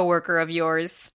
coworker of yours.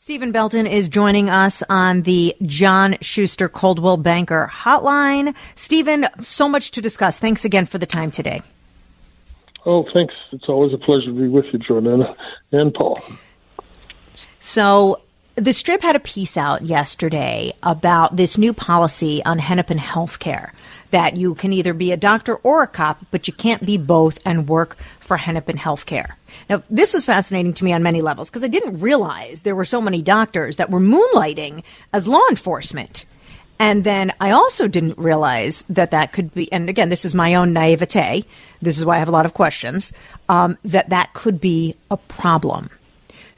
Steven Belton is joining us on the John Schuster Coldwell Banker Hotline. Steven, so much to discuss. Thanks again for the time today. Oh, thanks. It's always a pleasure to be with you, Jordan and Paul. So, the Strib had a piece out yesterday about this new policy on Hennepin healthcare that you can either be a doctor or a cop, but you can't be both and work for Hennepin healthcare. Now, this was fascinating to me on many levels because I didn't realize there were so many doctors that were moonlighting as law enforcement. And then I also didn't realize that that could be, and again, this is my own naivete. This is why I have a lot of questions, um, that that could be a problem.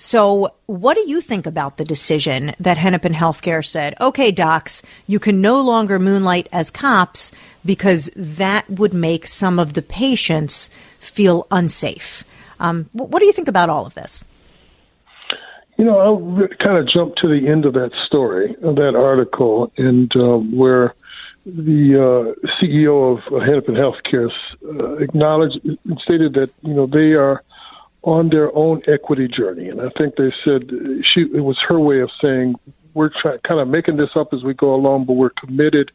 So, what do you think about the decision that Hennepin Healthcare said, okay, docs, you can no longer moonlight as cops because that would make some of the patients feel unsafe? Um, what do you think about all of this? You know, I'll kind of jump to the end of that story, of that article, and uh, where the uh, CEO of Hennepin Healthcare uh, acknowledged and stated that, you know, they are on their own equity journey. And I think they said she it was her way of saying we're try, kind of making this up as we go along, but we're committed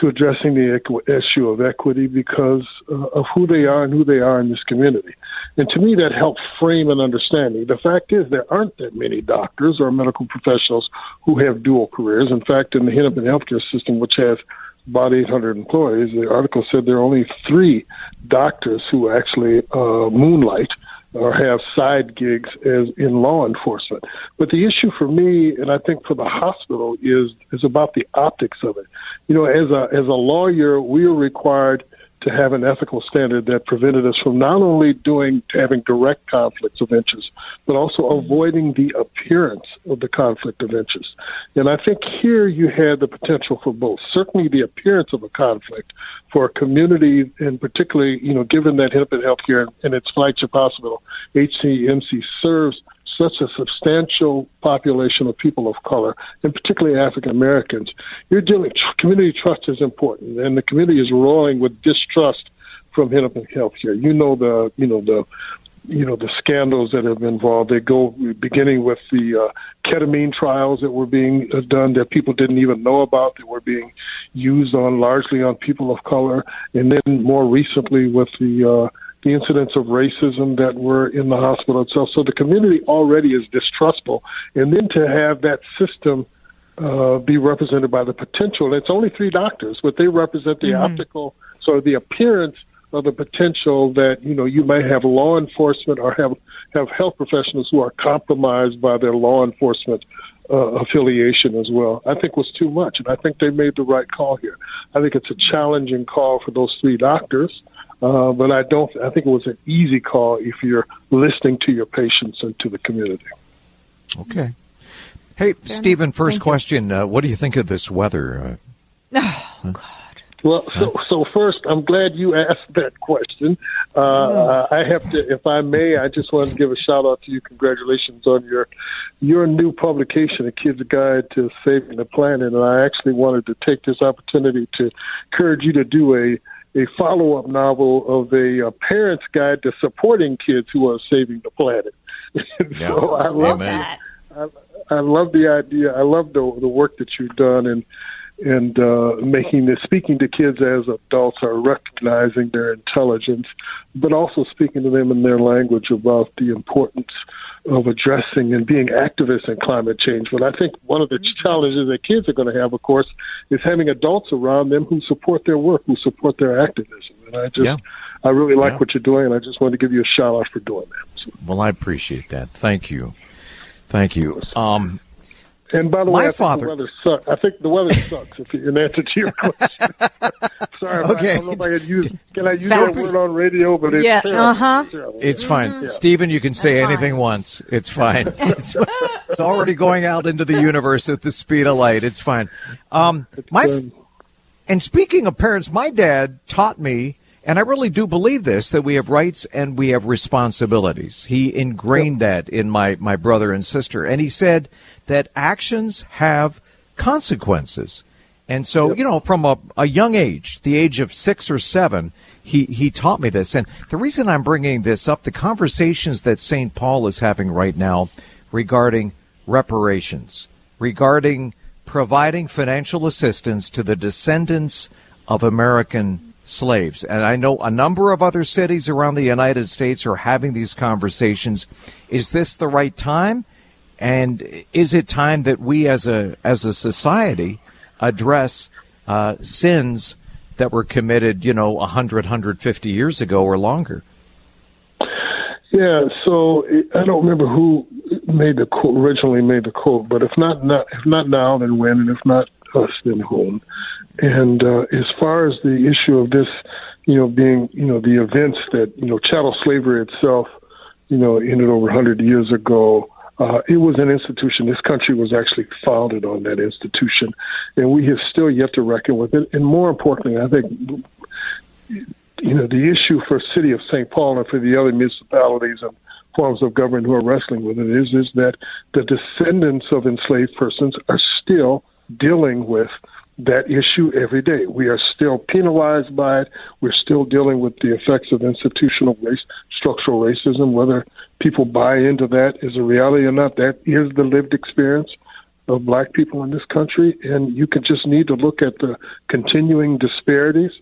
to addressing the issue of equity because uh, of who they are and who they are in this community. And to me, that helped frame an understanding. The fact is, there aren't that many doctors or medical professionals who have dual careers. In fact, in the Hennepin healthcare system, which has about 800 employees, the article said there are only three doctors who actually uh, moonlight or have side gigs as in law enforcement. But the issue for me, and I think for the hospital, is is about the optics of it. You know, as a as a lawyer, we are required to have an ethical standard that prevented us from not only doing having direct conflicts of interest, but also avoiding the appearance of the conflict of interest. And I think here you had the potential for both. Certainly the appearance of a conflict for a community, and particularly, you know, given that Hennepin Healthcare and its flagship hospital, HCMC, serves such a substantial population of people of color, and particularly African Americans, you're dealing. Community trust is important, and the community is rolling with distrust from Hennepin Healthcare. You know the, you know the, you know the scandals that have been involved. They go beginning with the uh, ketamine trials that were being uh, done that people didn't even know about that were being used on largely on people of color, and then more recently with the uh, the incidents of racism that were in the hospital itself. So the community already is distrustful, and then to have that system uh, be represented by the potential. It's only three doctors, but they represent the mm-hmm. optical, so the appearance of the potential that you know you may have law enforcement or have have health professionals who are compromised by their law enforcement uh, affiliation as well. I think was too much, and I think they made the right call here. I think it's a challenging call for those three doctors. Uh, but I don't. I think it was an easy call if you're listening to your patients and to the community. Okay. Hey, Fair Steven. Enough. First Thank question: uh, What do you think of this weather? Uh, oh God. Well, so so first, I'm glad you asked that question. Uh, oh. I have to, if I may, I just want to give a shout out to you. Congratulations on your your new publication, "A Kid's Guide to Saving the Planet." And I actually wanted to take this opportunity to encourage you to do a a follow up novel of a, a, parent's guide to supporting kids who are saving the planet. Yeah. so I love that. I, I love the idea. I love the the work that you've done and and uh, making this speaking to kids as adults are recognizing their intelligence, but also speaking to them in their language about the importance of addressing and being activists in climate change. But I think one of the challenges that kids are going to have, of course, is having adults around them who support their work, who support their activism. And I just, yeah. I really like yeah. what you're doing, and I just wanted to give you a shout out for doing that. So. Well, I appreciate that. Thank you. Thank you. Um, and by the way, I father. think the weather sucks. I think the weather sucks. If you, in answer to your question, sorry, okay. I don't know if I can use can I use that word on radio, but it's yeah, uh huh. It's fine, mm-hmm. Steven. You can say That's anything fine. once. It's fine. it's, it's, already going out into the universe at the speed of light. It's fine. Um, my and speaking of parents, my dad taught me and I really do believe this that we have rights and we have responsibilities. He ingrained that in my, my brother and sister. And he said that actions have consequences. And so, yep. you know, from a, a young age, the age of six or seven, he, he taught me this. And the reason I'm bringing this up, the conversations that St. Paul is having right now regarding reparations, regarding providing financial assistance to the descendants of American slaves. And I know a number of other cities around the United States are having these conversations. Is this the right time? And is it time that we as a as a society address uh, sins that were committed, you know, 100, 150 years ago or longer? Yeah, so I don't remember who made the quote, originally made the quote, but if not, not if not now, then when, and if not us, then whom? And uh, as far as the issue of this, you know, being, you know, the events that, you know, chattel slavery itself, you know, ended over 100 years ago, uh, it was an institution. This country was actually founded on that institution, and we have still yet to reckon with it. And more importantly, I think, you know, the issue for City of St. Paul and for the other municipalities and forms of government who are wrestling with it is is that the descendants of enslaved persons are still dealing with that issue every day. We are still penalized by it. We're still dealing with the effects of institutional race, structural racism, whether people buy into that is a reality or not. That is the lived experience of black people in this country, and you can just need to look at the continuing disparities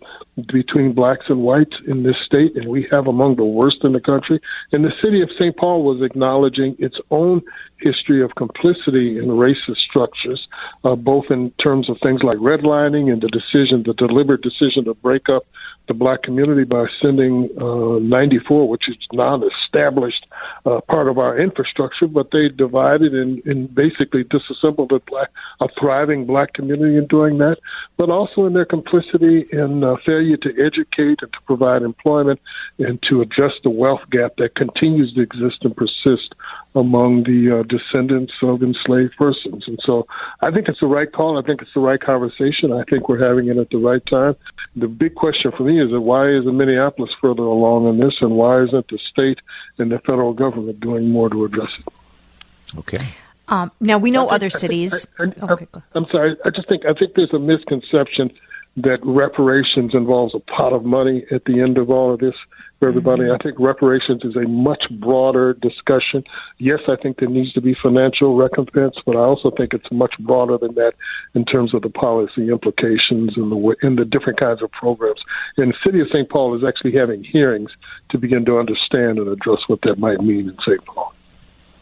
between blacks and whites in this state, and we have among the worst in the country. And the city of St. Paul was acknowledging its own history of complicity in racist structures, uh, both in terms of things like redlining and the decision, the deliberate decision to break up the black community by sending uh, 94, which is now an established uh, part of our infrastructure, but they divided and, and basically disassembled a, black, a thriving black community in doing that, but also in their complicity in uh, failure to educate and to provide employment and to address the wealth gap that continues to exist and persist among the uh, descendants of enslaved persons. And so I think it's the right call. I think it's the right conversation. I think we're having it at the right time. The big question for me is that why isn't Minneapolis further along in this and why isn't the state and the federal government doing more to address it? Okay. Um, now we know other cities. I, I, okay, I'm sorry. I just think I think there's a misconception that reparations involves a pot of money at the end of all of this for everybody. Mm-hmm. I think reparations is a much broader discussion. Yes, I think there needs to be financial recompense, but I also think it's much broader than that in terms of the policy implications and the in the different kinds of programs. And the city of St. Paul is actually having hearings to begin to understand and address what that might mean in St. Paul.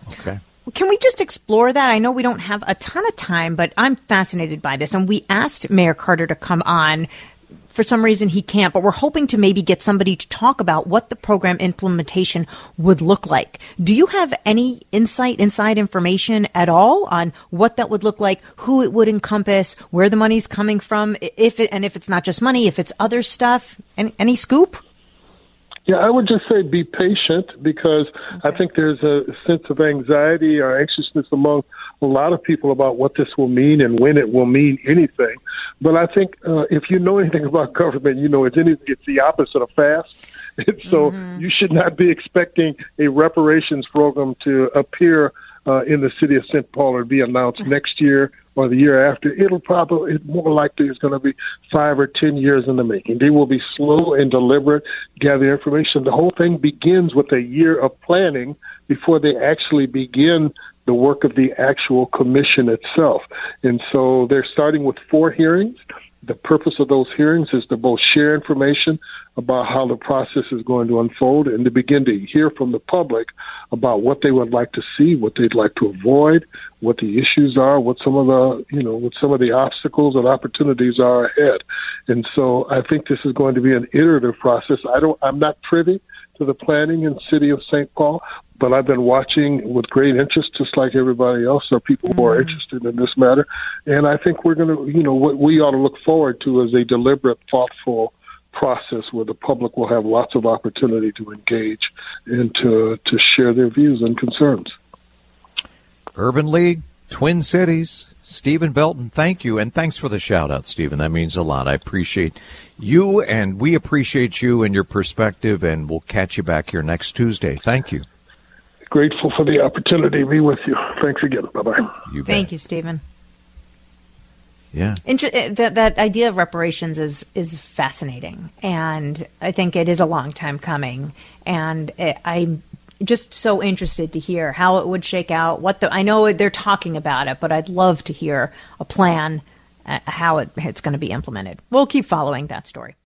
Okay. Can we just explore that? I know we don't have a ton of time, but I'm fascinated by this. And we asked Mayor Carter to come on. For some reason, he can't, but we're hoping to maybe get somebody to talk about what the program implementation would look like. Do you have any insight, inside information at all on what that would look like, who it would encompass, where the money's coming from, if it, and if it's not just money, if it's other stuff? Any, any scoop? Yeah, I would just say be patient because okay. I think there's a sense of anxiety or anxiousness among a lot of people about what this will mean and when it will mean anything. But I think uh, if you know anything about government, you know it's anything, it's the opposite of fast. And so mm-hmm. you should not be expecting a reparations program to appear uh, in the city of St. Paul or be announced next year or the year after, it'll probably it more likely is going to be five or ten years in the making. They will be slow and deliberate, gather information. The whole thing begins with a year of planning before they actually begin the work of the actual commission itself. And so they're starting with four hearings. The purpose of those hearings is to both share information about how the process is going to unfold and to begin to hear from the public about what they would like to see, what they'd like to avoid, what the issues are, what some of the you know what some of the obstacles and opportunities are ahead. And so I think this is going to be an iterative process. I don't I'm not privy to the planning in city of St. Paul, but I've been watching with great interest, just like everybody else. There are people who are mm-hmm. interested in this matter, and I think we're going to, you know, what we ought to look forward to is a deliberate, thoughtful process where the public will have lots of opportunity to engage and to to share their views and concerns. Urban League, Twin Cities, Steven Belton, thank you. And thanks for the shout out, Steven. That means a lot. I appreciate you and we appreciate you and your perspective and we'll catch you back here next Tuesday. Thank you. Grateful for the opportunity to be with you. Thanks again. Bye bye. Thank you, Steven. Yeah. Eh, that that idea of reparations is is fascinating, and I think it is a long time coming. And it, I'm just so interested to hear how it would shake out. What the I know they're talking about it, but I'd love to hear a plan uh, how it, it's going to be implemented. We'll keep following that story.